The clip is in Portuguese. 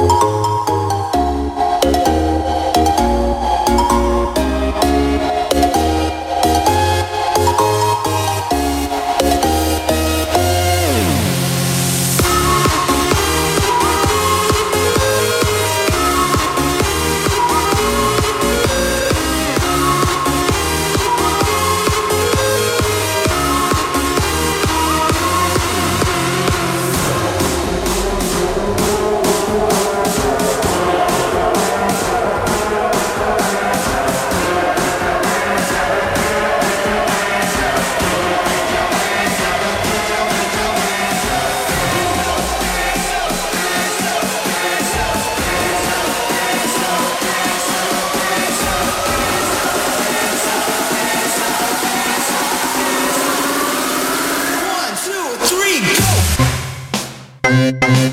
Música